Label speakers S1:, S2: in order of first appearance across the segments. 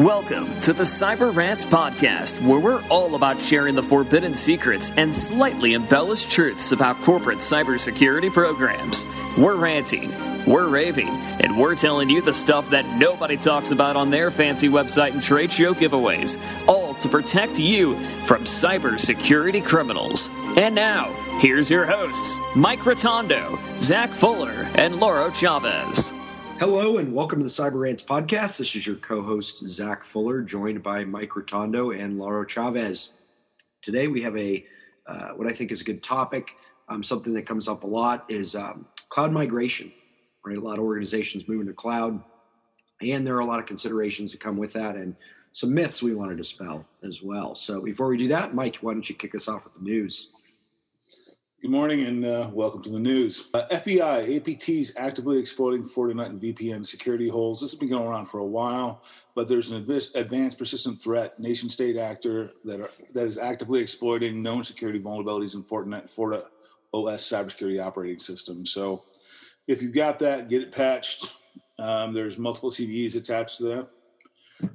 S1: Welcome to the Cyber Rants Podcast, where we're all about sharing the forbidden secrets and slightly embellished truths about corporate cybersecurity programs. We're ranting, we're raving, and we're telling you the stuff that nobody talks about on their fancy website and trade show giveaways, all to protect you from cybersecurity criminals. And now, here's your hosts, Mike Rotondo, Zach Fuller, and Lauro Chavez.
S2: Hello and welcome to the Cyber Rants podcast. This is your co-host Zach Fuller, joined by Mike Rotondo and Lauro Chavez. Today we have a uh, what I think is a good topic. Um, something that comes up a lot is um, cloud migration. Right, a lot of organizations moving to cloud, and there are a lot of considerations that come with that, and some myths we want to dispel as well. So before we do that, Mike, why don't you kick us off with the news?
S3: Good morning and uh, welcome to the news. Uh, FBI, APTs actively exploiting Fortinet and VPN security holes. This has been going on for a while, but there's an advanced persistent threat, nation state actor that, are, that is actively exploiting known security vulnerabilities in Fortinet and Forti OS cybersecurity operating system. So if you've got that, get it patched. Um, there's multiple CVEs attached to that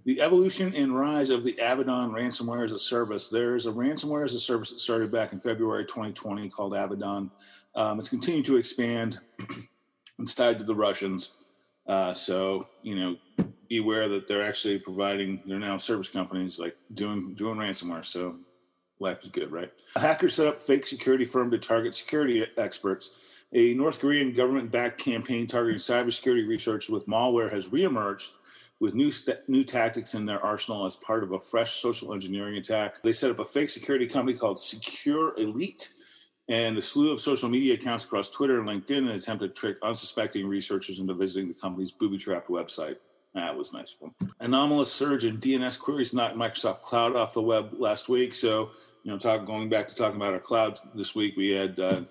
S3: the evolution and rise of the Avaddon ransomware as a service. There's a ransomware as a service that started back in February 2020 called Avaddon. Um, it's continued to expand. it's tied to the Russians. Uh, so, you know, beware that they're actually providing, they're now service companies like doing, doing ransomware. So life is good, right? A hacker set up fake security firm to target security experts. A North Korean government backed campaign targeting cybersecurity research with malware has reemerged with new st- new tactics in their arsenal as part of a fresh social engineering attack. They set up a fake security company called SecuriElite and a slew of social media accounts across Twitter and LinkedIn in an attempt to trick unsuspecting researchers into visiting the company's booby-trapped website. That was nice. Anomalous surge in DNS queries knocked Microsoft Cloud off the web last week. So, you know, talk, going back to talking about our cloud this week, we had uh,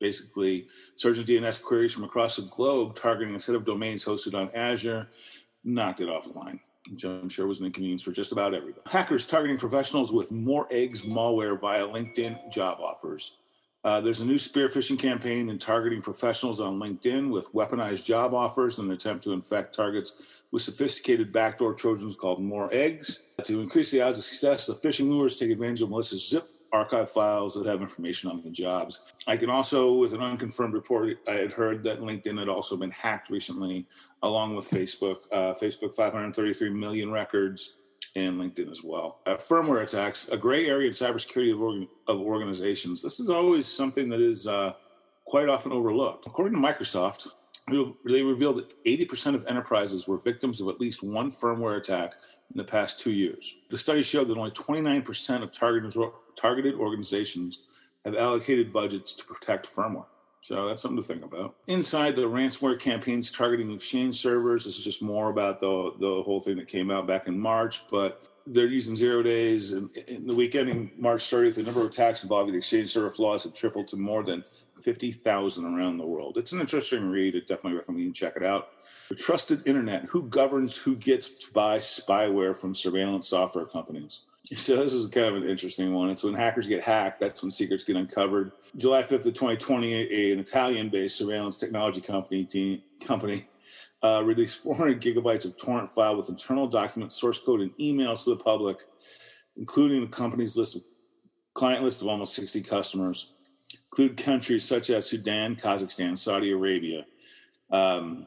S3: basically surge in DNS queries from across the globe targeting a set of domains hosted on Azure knocked it offline, which I'm sure was an inconvenience for just about everybody. Hackers targeting professionals with more eggs malware via LinkedIn job offers. Uh, there's a new spear phishing campaign in targeting professionals on LinkedIn with weaponized job offers in an attempt to infect targets with sophisticated backdoor Trojans called More Eggs. To increase the odds of success, the phishing lures take advantage of malicious zip archive files that have information on the jobs. I can also, with an unconfirmed report, I had heard that LinkedIn had also been hacked recently, along with Facebook. Uh, Facebook 533 million records, and LinkedIn as well. Uh, firmware attacks, a gray area in cybersecurity of, of organizations. This is always something that is uh, quite often overlooked. According to Microsoft, they revealed that 80% of enterprises were victims of at least one firmware attack in the past two years. The study showed that only 29% of targeted targeted organizations have allocated budgets to protect firmware. So that's something to think about. Inside the ransomware campaigns targeting Exchange servers, this is just more about the, the whole thing that came out back in March, but they're using zero days. And in the week ending March 30th, the number of attacks involving the Exchange server flaws had tripled to more than 50,000 around the world. It's an interesting read. I definitely recommend you check it out. The trusted internet. Who governs who gets to buy spyware from surveillance software companies? So this is kind of an interesting one. It's when hackers get hacked. That's when secrets get uncovered. July 5th of 2020, an Italian-based surveillance technology company team, company uh, released 400 gigabytes of torrent file with internal documents, source code, and emails to the public, including the company's list of client list of almost 60 customers. Include countries such as Sudan, Kazakhstan, Saudi Arabia. Um,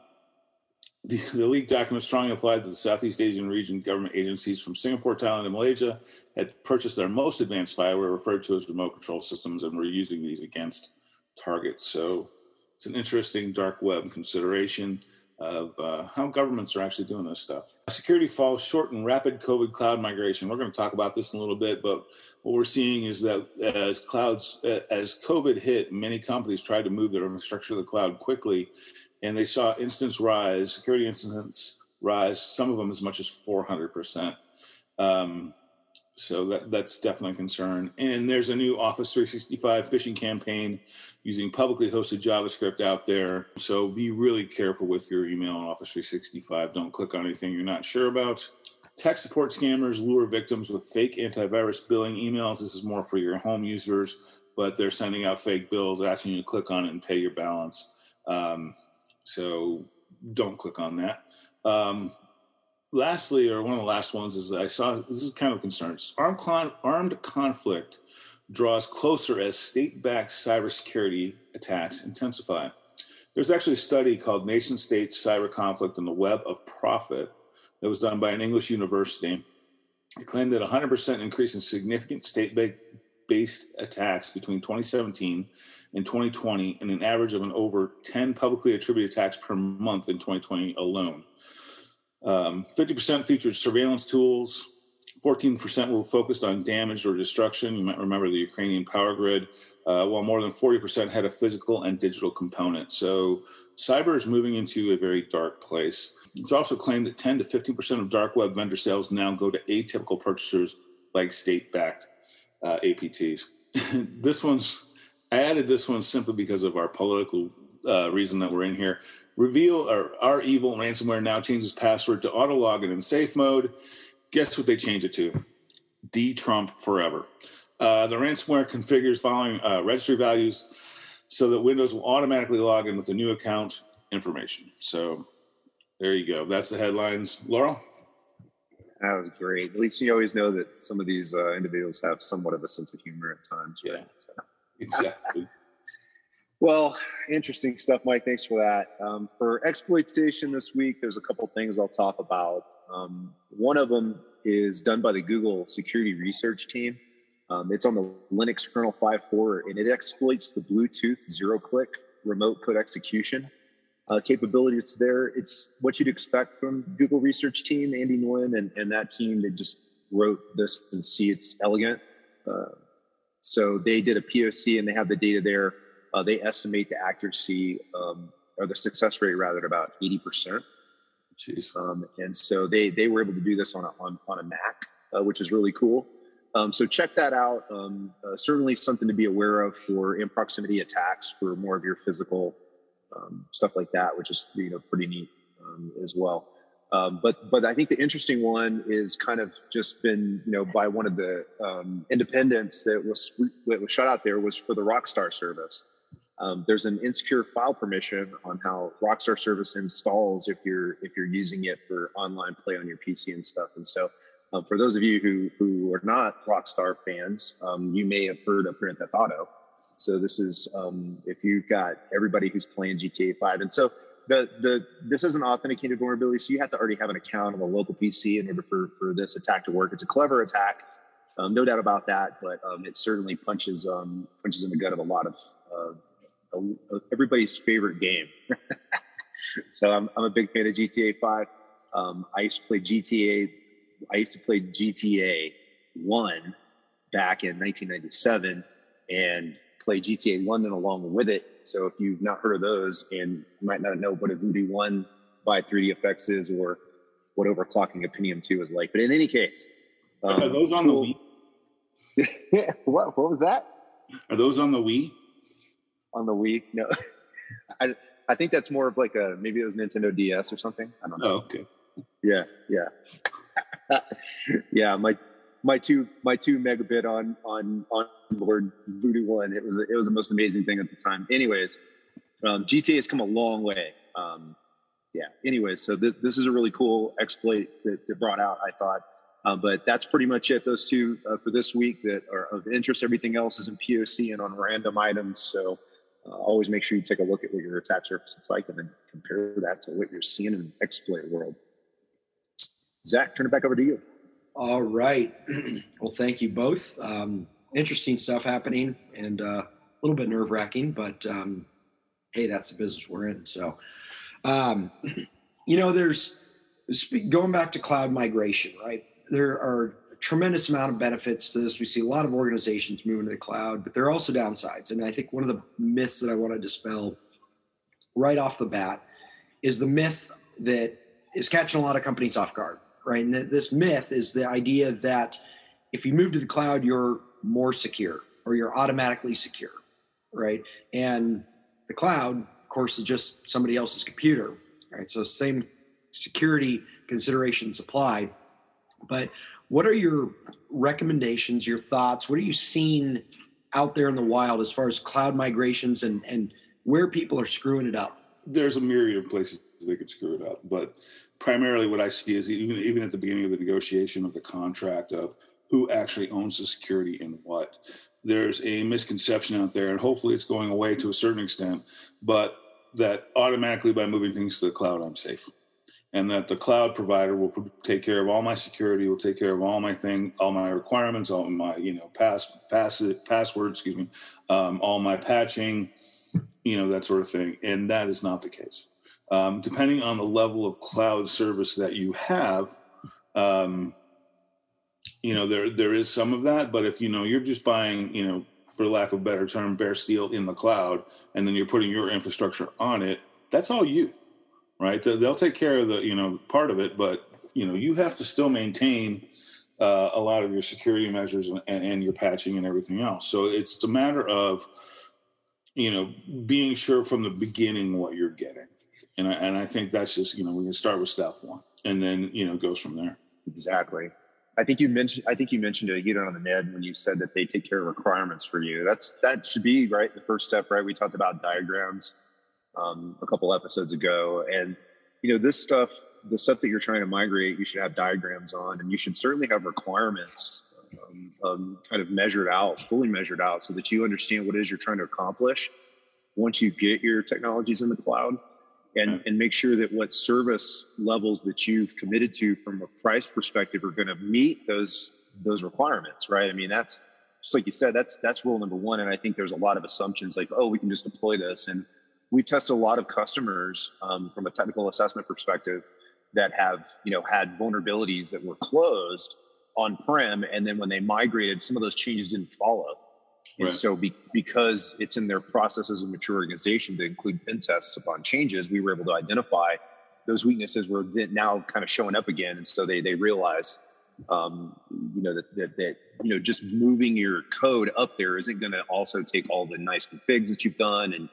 S3: the, the leaked document strongly implied that the Southeast Asian region government agencies from Singapore, Thailand, and Malaysia had purchased their most advanced spyware, referred to as remote control systems, and were using these against targets. So it's an interesting dark web consideration of uh, how governments are actually doing this stuff. Security falls short in rapid COVID cloud migration. We're going to talk about this in a little bit, but what we're seeing is that as clouds, as COVID hit, many companies tried to move their infrastructure to the cloud quickly, and they saw instance rise, security incidents rise, some of them as much as 400%. Um, so that, that's definitely a concern. And there's a new Office 365 phishing campaign using publicly hosted JavaScript out there. So be really careful with your email in Office 365. Don't click on anything you're not sure about. Tech support scammers lure victims with fake antivirus billing emails. This is more for your home users, but they're sending out fake bills asking you to click on it and pay your balance. Um, so don't click on that. Um, lastly, or one of the last ones is I saw this is kind of concerns. Armed, con- armed conflict draws closer as state-backed cybersecurity attacks intensify. There's actually a study called Nation State Cyber Conflict on the Web of Profit that was done by an English university. It claimed that 100% increase in significant state-based attacks between 2017 and 2020, and an average of an over 10 publicly attributed attacks per month in 2020 alone. Um, 50% featured surveillance tools. 14% were focused on damage or destruction. You might remember the Ukrainian power grid, uh, while more than 40% had a physical and digital component. So cyber is moving into a very dark place. It's also claimed that 10 to 15% of dark web vendor sales now go to atypical purchasers like state backed uh, APTs. this one's, I added this one simply because of our political uh, reason that we're in here. Reveal our evil ransomware now changes password to auto login in safe mode. Guess what they change it to? D Trump forever. Uh, the ransomware configures following uh, registry values so that Windows will automatically log in with the new account information. So there you go. That's the headlines. Lauro?
S4: That was great. At least you always know that some of these uh, individuals have somewhat of a sense of humor at times.
S3: Right? Yeah, so. Exactly.
S4: Well, interesting stuff, Mike. Thanks for that. Um, for exploitation this week, there's a couple things I'll talk about. Um, one of them is done by the Google security research team. Um, it's on the Linux kernel 5.4, and it exploits the Bluetooth zero click remote code execution uh, capability. It's there. It's what you'd expect from Google research team, Andy Nguyen and, and that team. They just wrote this and see it's elegant. Uh, so they did a POC and they have the data there uh, they estimate the accuracy um, or the success rate rather at about 80%.
S3: Jeez.
S4: Um, and so they they were able to do this on a, on, on a Mac, uh, which is really cool. Um, so check that out. Um, uh, certainly something to be aware of for in proximity attacks for more of your physical um, stuff like that, which is you know pretty neat um, as well. Um, but but I think the interesting one is kind of just been you know by one of the um, independents that was that was shut out there was for the Rockstar service. Um, there's an insecure file permission on how Rockstar Service installs if you're if you're using it for online play on your PC and stuff. And so, um, for those of you who who are not Rockstar fans, um, you may have heard of Grand Theft Auto. So this is um, if you've got everybody who's playing GTA 5, and so the the this is an authenticated vulnerability, so you have to already have an account on a local PC in order for for this attack to work. It's a clever attack. Um, no doubt about that, but um, it certainly punches um, punches in the gut of a lot of uh, a, a, everybody's favorite game. so I'm, I'm a big fan of GTA 5. Um, I used to play GTA. I used to play GTA 1 back in 1997 and play GTA London along with it. So if you've not heard of those and you might not know what a Voodoo 1 by 3dfx is or what overclocking a Pentium 2 is like. But in any case,
S3: um, are those on cool.
S4: the Wii? what, what was that?
S3: Are those on the Wii?
S4: on the Wii. No, I I think that's more of like a maybe it was Nintendo DS or something. I don't know.
S3: Oh, okay.
S4: Yeah, yeah, yeah. My my two my two megabit on on on board Voodoo One. It was it was the most amazing thing at the time. Anyways, um, GTA has come a long way. Um, yeah. Anyways, so th- this is a really cool exploit that, that brought out. I thought. Uh, but that's pretty much it. Those two uh, for this week that are of interest. Everything else is in POC and on random items. So uh, always make sure you take a look at what your attack surface is like and then compare that to what you're seeing in the exploit world. Zach, turn it back over to you.
S2: All right. well, thank you both. Um, interesting stuff happening and uh, a little bit nerve wracking, but um, hey, that's the business we're in. So, um, you know, there's going back to cloud migration, right? There are tremendous amount of benefits to this. We see a lot of organizations moving to the cloud, but there are also downsides. And I think one of the myths that I want to dispel right off the bat is the myth that is catching a lot of companies off guard, right? And this myth is the idea that if you move to the cloud, you're more secure or you're automatically secure, right? And the cloud, of course, is just somebody else's computer, right? So same security considerations apply. But what are your recommendations, your thoughts? What are you seeing out there in the wild as far as cloud migrations and, and where people are screwing it up?
S3: There's a myriad of places they could screw it up, but primarily what I see is even even at the beginning of the negotiation of the contract of who actually owns the security and what. There's a misconception out there, and hopefully it's going away to a certain extent, but that automatically by moving things to the cloud, I'm safe. And that the cloud provider will take care of all my security, will take care of all my thing, all my requirements, all my you know pass pass passwords, excuse me, um, all my patching, you know that sort of thing. And that is not the case. Um, depending on the level of cloud service that you have, um, you know there there is some of that. But if you know you're just buying, you know, for lack of a better term, bare steel in the cloud, and then you're putting your infrastructure on it, that's all you, right? They'll take care of the you know part of it, but you know you have to still maintain uh, a lot of your security measures and, and, your patching and everything else. So it's, it's a matter of you know being sure from the beginning what you're getting and I, and I think that's just you know we can start with step one and then you know goes from there.
S4: Exactly. I think you mentioned i think you mentioned it you know on the ned when you said that they take care of requirements for you. That's that should be right the first step right? We talked about diagrams um, a couple episodes ago. And you know this stuff the stuff that you're trying to migrate you should have diagrams on and you should certainly have requirements um, um, kind of measured out fully measured out so that you understand what it is you're trying to accomplish once you get your technologies in the cloud and, and make sure that what service levels that you've committed to from a price perspective are going to meet those those requirements right? I mean that's just like you said that's that's rule number one and i think there's a lot of assumptions like oh we can just deploy this and we test a lot of customers um, from a technical assessment perspective that have you know had vulnerabilities that were closed on prem and then when they migrated some of those changes didn't follow and right. so, be, because it's in their process as a mature organization to include pen tests upon changes, we were able to identify those weaknesses were now kind of showing up again. And so they they realized, um, you know, that, that, that you know just moving your code up there isn't going to also take all the nice configs that you've done and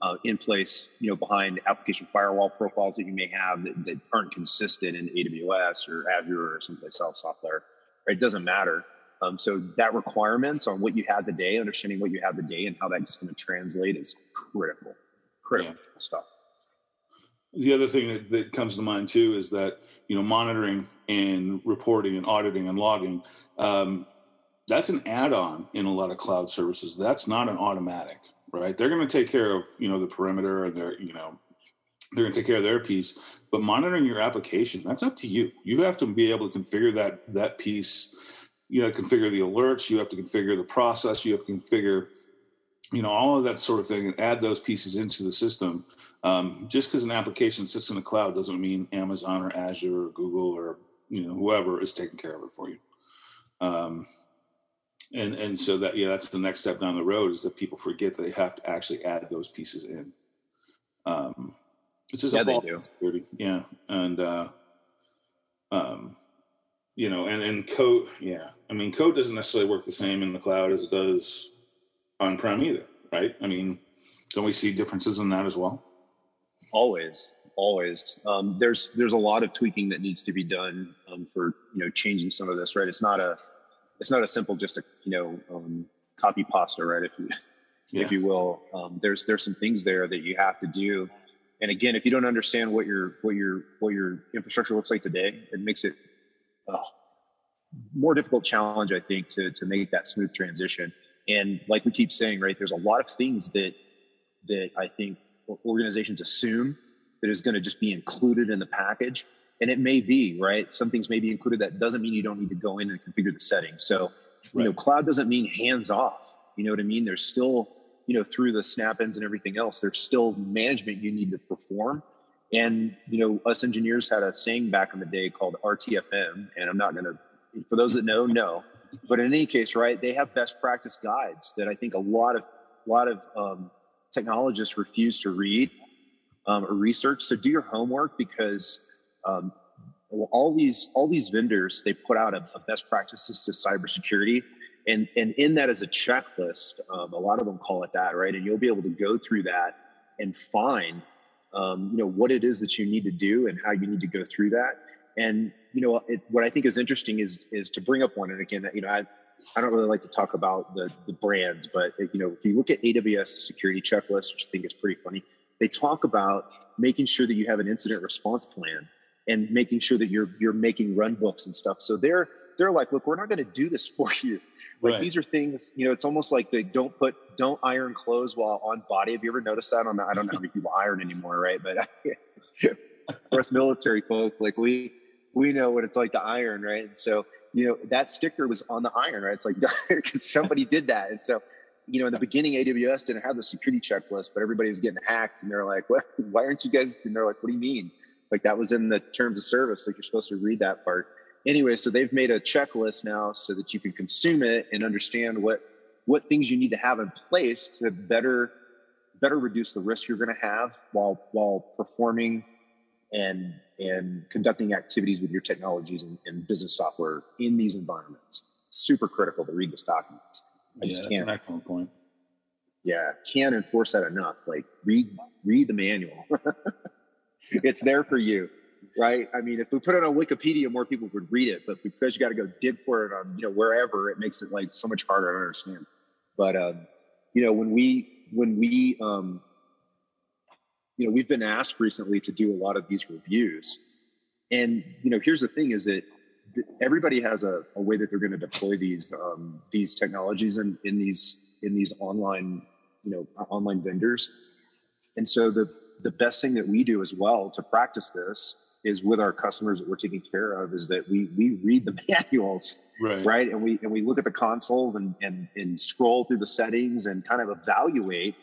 S4: uh, in place, you know, behind application firewall profiles that you may have that, that aren't consistent in AWS or Azure or someplace else software. Right? It doesn't matter. Um, so that requirements on what you had the day, understanding what you had the day, and how that's going to translate is critical, critical yeah. stuff.
S3: The other thing that, that comes to mind too is that you know monitoring and reporting and auditing and logging. Um, that's an add-on in a lot of cloud services. That's not an automatic, right? They're going to take care of you know the perimeter and their you know they're going to take care of their piece but monitoring your application that's up to you you have to be able to configure that that piece you have to configure the alerts, you have to configure the process, you have to configure, you know, all of that sort of thing and add those pieces into the system. Um, just because an application sits in the cloud doesn't mean Amazon or Azure or Google or you know whoever is taking care of it for you. Um, and and so that yeah, that's the next step down the road is that people forget that they have to actually add those pieces in. Um, it's just yeah, a security, yeah, and uh, um, you know, and and code, yeah. I mean, code doesn't necessarily work the same in the cloud as it does on prem either, right? I mean, don't we see differences in that as well?
S4: Always, always. Um, there's there's a lot of tweaking that needs to be done um, for you know changing some of this, right? It's not a it's not a simple just a you know um, copy pasta, right? If you yeah. if you will, um, there's there's some things there that you have to do. And again, if you don't understand what your what your what your infrastructure looks like today, it makes it oh, more difficult challenge, I think, to to make that smooth transition. And like we keep saying, right, there's a lot of things that that I think organizations assume that is going to just be included in the package. And it may be, right? Some things may be included. That doesn't mean you don't need to go in and configure the settings. So, you know, cloud doesn't mean hands off. You know what I mean? There's still, you know, through the snap ins and everything else, there's still management you need to perform and you know, us engineers had a saying back in the day called RTFM, and I'm not going to. For those that know, no. But in any case, right, they have best practice guides that I think a lot of a lot of um, technologists refuse to read um, or research. So do your homework because um, all these all these vendors they put out a, a, best practices to cybersecurity, and and in that is a checklist. Um, a lot of them call it that, right? And you'll be able to go through that and find um, you know what it is that you need to do and how you need to go through that and you know it, what i think is interesting is is to bring up one and again you know i i don't really like to talk about the the brands but you know if you look at aws security checklist which i think is pretty funny they talk about making sure that you have an incident response plan and making sure that you're you're making run books and stuff. So they're they're like, look, we're not going to do this for you. Like right. these are things, you know, it's almost like they don't put don't iron clothes while on body. Have you ever noticed that on the, I don't know how many people iron anymore, right? But for us military folk, like we we know what it's like to iron, right? And so, you know, that sticker was on the iron, right? It's like because somebody did that. And so, you know, in the beginning, AWS didn't have the security checklist, but everybody was getting hacked, and they're like, "What? Why aren't you guys?" And they're like, "What do you mean?" Like that was in the terms of service. Like you're supposed to read that part. Anyway, so they've made a checklist now so that you can consume it and understand what what things you need to have in place to better better reduce the risk you're going to have while while performing and and conducting activities with your technologies and, and business software in these environments. Super critical to read this document.
S3: I yeah, just can't. excellent point.
S4: Yeah, can't enforce that enough. Like read read the manual. it's there for you, right? I mean, if we put it on Wikipedia, more people would read it. But because you got to go dig for it on you know wherever, it makes it like so much harder to understand. But um, you know, when we when we um, you know we've been asked recently to do a lot of these reviews, and you know, here's the thing: is that everybody has a, a way that they're going to deploy these um, these technologies in, in these in these online you know online vendors. And so the the best thing that we do as well to practice this is with our customers that we're taking care of is that we we read the manuals right, right? and we and we look at the consoles and, and and scroll through the settings and kind of evaluate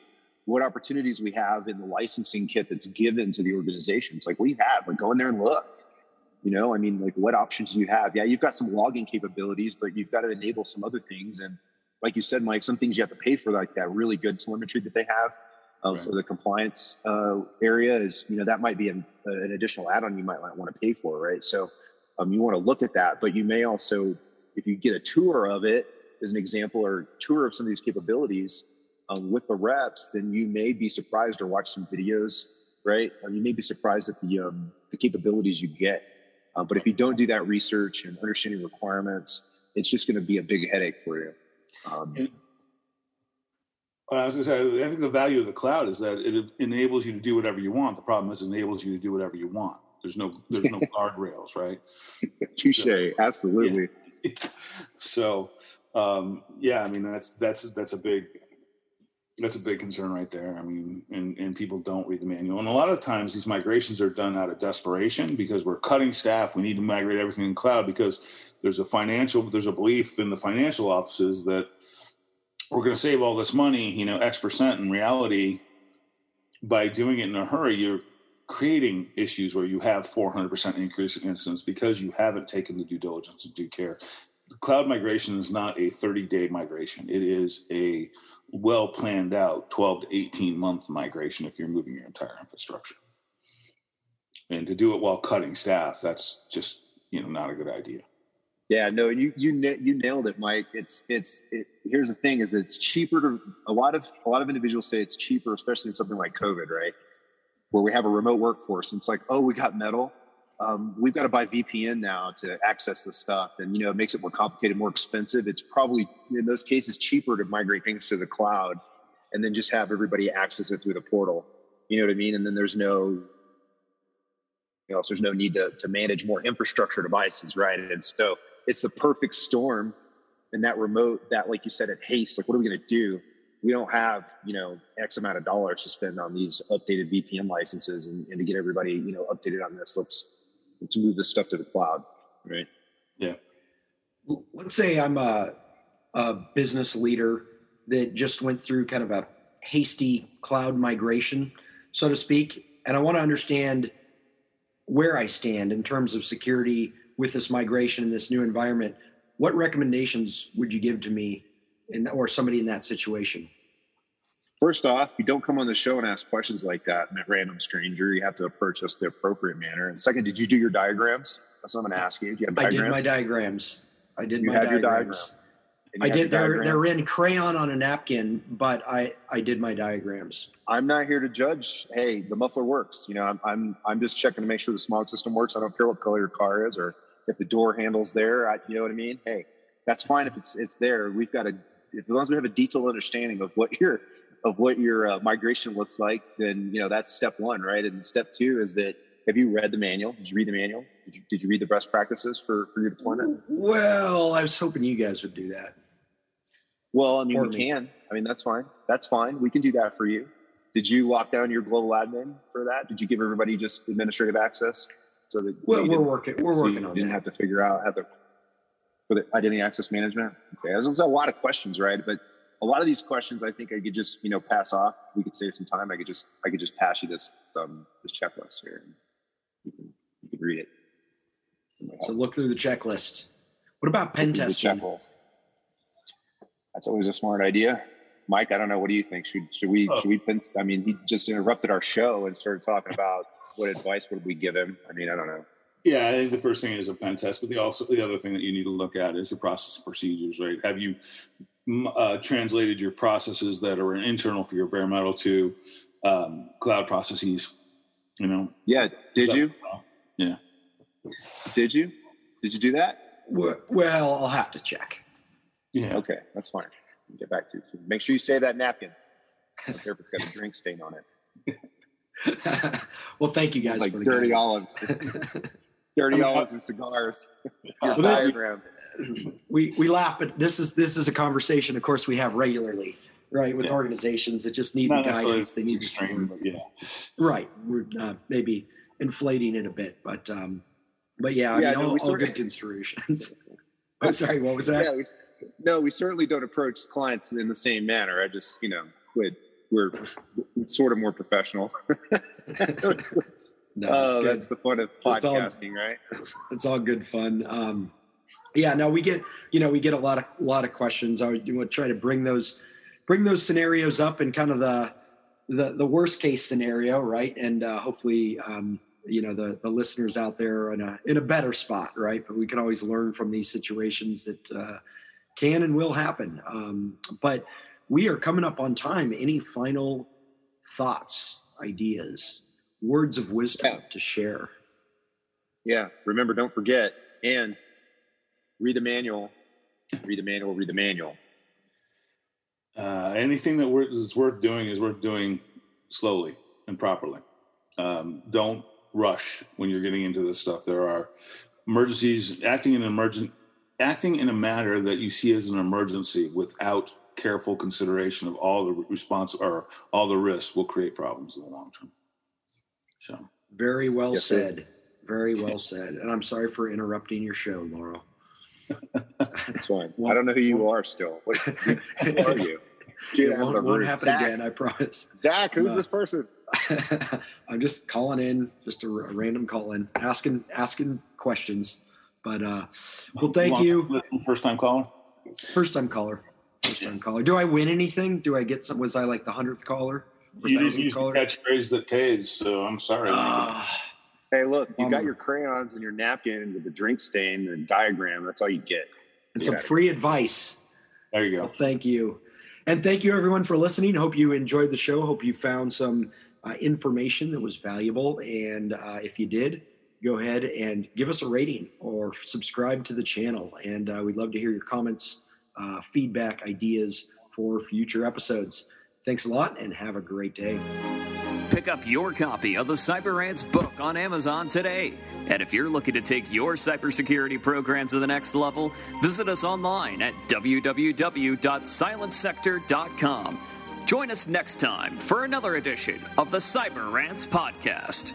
S4: what opportunities we have in the licensing kit that's given to the organizations like we have like go in there and look you know, I mean, like what options do you have? Yeah, you've got some logging capabilities, but you've got to enable some other things. And like you said, Mike, some things you have to pay for, like that really good telemetry that they have uh, right. for the compliance uh, area is, you know, that might be an, uh, an additional add-on you might want to pay for, right? So um, you want to look at that, but you may also, if you get a tour of it, as an example, or tour of some of these capabilities um, with the reps, then you may be surprised or watch some videos, right? Or you may be surprised at the um, the capabilities you get uh, but if you don't do that research and understanding requirements, it's just going to be a big headache for you. Um,
S3: I was going to say, I think the value of the cloud is that it enables you to do whatever you want. The problem is, it enables you to do whatever you want. There's no, there's no guardrails, right?
S4: Touche, so, absolutely.
S3: Yeah. so, um, yeah, I mean that's that's that's a big that's a big concern right there. I mean, and, and people don't read the manual. And a lot of times these migrations are done out of desperation because we're cutting staff. We need to migrate everything in cloud because there's a financial, there's a belief in the financial offices that we're going to save all this money, you know, X percent. In reality, by doing it in a hurry, you're creating issues where you have 400% increase in incidents because you haven't taken the due diligence and due care. Cloud migration is not a 30 day migration. It is a well planned out 12 to 18 month migration if you're moving your entire infrastructure. And to do it while cutting staff, that's just you know not a good idea.
S4: Yeah, no, you you you nailed it, Mike. It's it's it, here's the thing: is it's cheaper to a lot of a lot of individuals say it's cheaper, especially in something like COVID, right? Where we have a remote workforce, and it's like, oh, we got metal um, we've got to buy VPN now to access this stuff, and you know it makes it more complicated, more expensive. It's probably in those cases cheaper to migrate things to the cloud, and then just have everybody access it through the portal. You know what I mean? And then there's no, you know, so there's no need to to manage more infrastructure devices, right? And so it's the perfect storm. And that remote, that like you said, at haste, like what are we going to do? we don't have you know x amount of dollars to spend on these updated vpn licenses and, and to get everybody you know updated on this let's to move this stuff to the cloud, right?
S3: Yeah.
S2: Let's say I'm a, a business leader that just went through kind of a hasty cloud migration, so to speak, and I want to understand where I stand in terms of security with this migration in this new environment. What recommendations would you give to me in, or somebody in that situation?
S4: First off, you don't come on the show and ask questions like that, a random stranger. You have to approach us the appropriate manner. And second, did you do your diagrams? That's what I'm going to ask you. Do you have
S2: diagrams? I did my diagrams. I did you my diagrams. Diagram. I did. They're they're in crayon on a napkin, but I I did my diagrams.
S4: I'm not here to judge. Hey, the muffler works. You know, I'm I'm I'm just checking to make sure the smog system works. I don't care what color your car is or if the door handles there. I, you know what I mean? Hey, that's fine if it's it's there. We've got a as long as we have a detailed understanding of what your of what your uh, migration looks like, then you know that's step one, right? And step two is that Have you read the manual? Did you read the manual? Did you, did you read the best practices for, for your deployment?
S2: Well, I was hoping you guys would do that.
S4: Well, I mean,
S2: For
S4: we
S2: me.
S4: can. I mean, that's fine. That's fine. We can do that for you. Did you lock down your global admin for that? Did you give everybody just administrative access so that
S2: Well, we're working. We're
S4: so you
S2: working on
S4: didn't
S2: that.
S4: have to figure out how to for the identity access management? Okay, there's a lot of questions, right? But a lot of these questions, I think I could just you know pass off. We could save some time. I could just I could just pass you this um this checklist here, and you can you can read it.
S2: So look through the checklist. What about pen
S4: Look
S2: testing?
S4: That's always a smart idea. Mike, I don't know. What do you think? Should should we
S3: Oh.
S4: should we? pen- I mean, he just interrupted our show and started talking about what advice would we give him. I mean, I don't know.
S3: Yeah, I think the first thing is a pen test, but the also the other thing that you need to look at is your process and procedures, right? Have you uh, translated your processes that are internal for your bare metal to um, cloud processes? You know,
S4: Yeah, did
S3: So-
S4: you?
S3: Yeah.
S4: Did you? Did you do that?
S2: Well, well, I'll have to check.
S3: yeah,
S4: Okay, that's fine. We'll Get back to you. Make sure you save that napkin. I don't care if it's got a drink stain on it.
S2: well, thank you guys
S4: Like
S2: for the
S4: dirty
S2: guidance.
S4: Dirty
S3: I
S4: dollars and cigars. Your diagram.
S2: we we laugh, but this is this is a conversation, of course, we have regularly, right, with
S3: Yeah.
S2: organizations that just need the
S3: Not necessarily
S2: guidance. They need the
S3: but yeah.
S2: Right, we're uh, maybe inflating it a bit, but um, but yeah, I
S4: Yeah,
S2: mean,
S4: no,
S2: all,
S4: we
S2: all
S4: of-
S2: good considerations. I'm sorry, what was that?
S4: Yeah, we, no, we certainly don't approach clients in the same manner. I just, you know, we're, we're sort of more professional.
S2: No,
S4: Oh, that's the fun of
S2: It's all-
S4: podcasting, right?
S2: it's all good fun. Um, yeah, no, we get you know we get a lot of a lot of questions. I would, try to bring those bring those scenarios up in kind of the the, the worst case scenario, right? And uh, hopefully, um, you know, the the listeners out there are in a in a better spot, right? But we can always learn from these situations that uh, can and will happen. Um, but we are coming up on time. Any final thoughts, ideas, words of wisdom
S4: Yeah.
S2: to share?
S4: Yeah. Remember, don't forget and read the manual. Read the manual. Read the manual.
S3: Uh, anything that worth, is worth doing is worth doing slowly and properly. Um, don't rush when you're getting into this stuff. There are emergencies. Acting in an emergent, acting in a matter that you see as an emergency without careful consideration of all the response or all the risks will create problems in the long term. So
S2: Very well
S4: Yes, sir.
S2: said. Very well said. And I'm sorry for interrupting your show, Lauro.
S4: That's fine.
S2: Well-
S4: I don't know who you are still. What who are you? Get
S2: it
S4: out
S2: won't,
S4: the
S2: won't happen
S4: Zach,
S2: again, I promise.
S4: Zach, who's
S2: No.
S4: this person?
S2: I'm just calling in, just a, r- a random call in, asking asking questions. But uh well, thank you.
S3: First time caller.
S2: First time caller. First time caller. Do I win anything? Do I get some? Was I like the hundredth caller? Or
S3: You didn't
S2: thousandth
S3: use the
S2: caller?
S3: catchphrase that pays, so I'm sorry.
S2: Ah,
S4: Hey, look, you got your crayons and your napkin with the drink stain and diagram. That's all you get.
S2: and some
S4: Yeah.
S2: free advice.
S3: there you
S2: Well,
S3: go.
S2: thank you. And thank you, everyone, for listening. Hope you enjoyed the show. Hope you found some uh, information that was valuable. And uh, if you did, go ahead and give us a rating or subscribe to the channel. And uh, we'd love to hear your comments, uh, feedback, ideas for future episodes. Thanks a lot and have a great day.
S1: Pick up your copy of the Cyber Rants book on Amazon today. And if you're looking to take your cybersecurity program to the next level, visit us online at www.silentsector.com. Join us next time for another edition of the Cyber Rants podcast.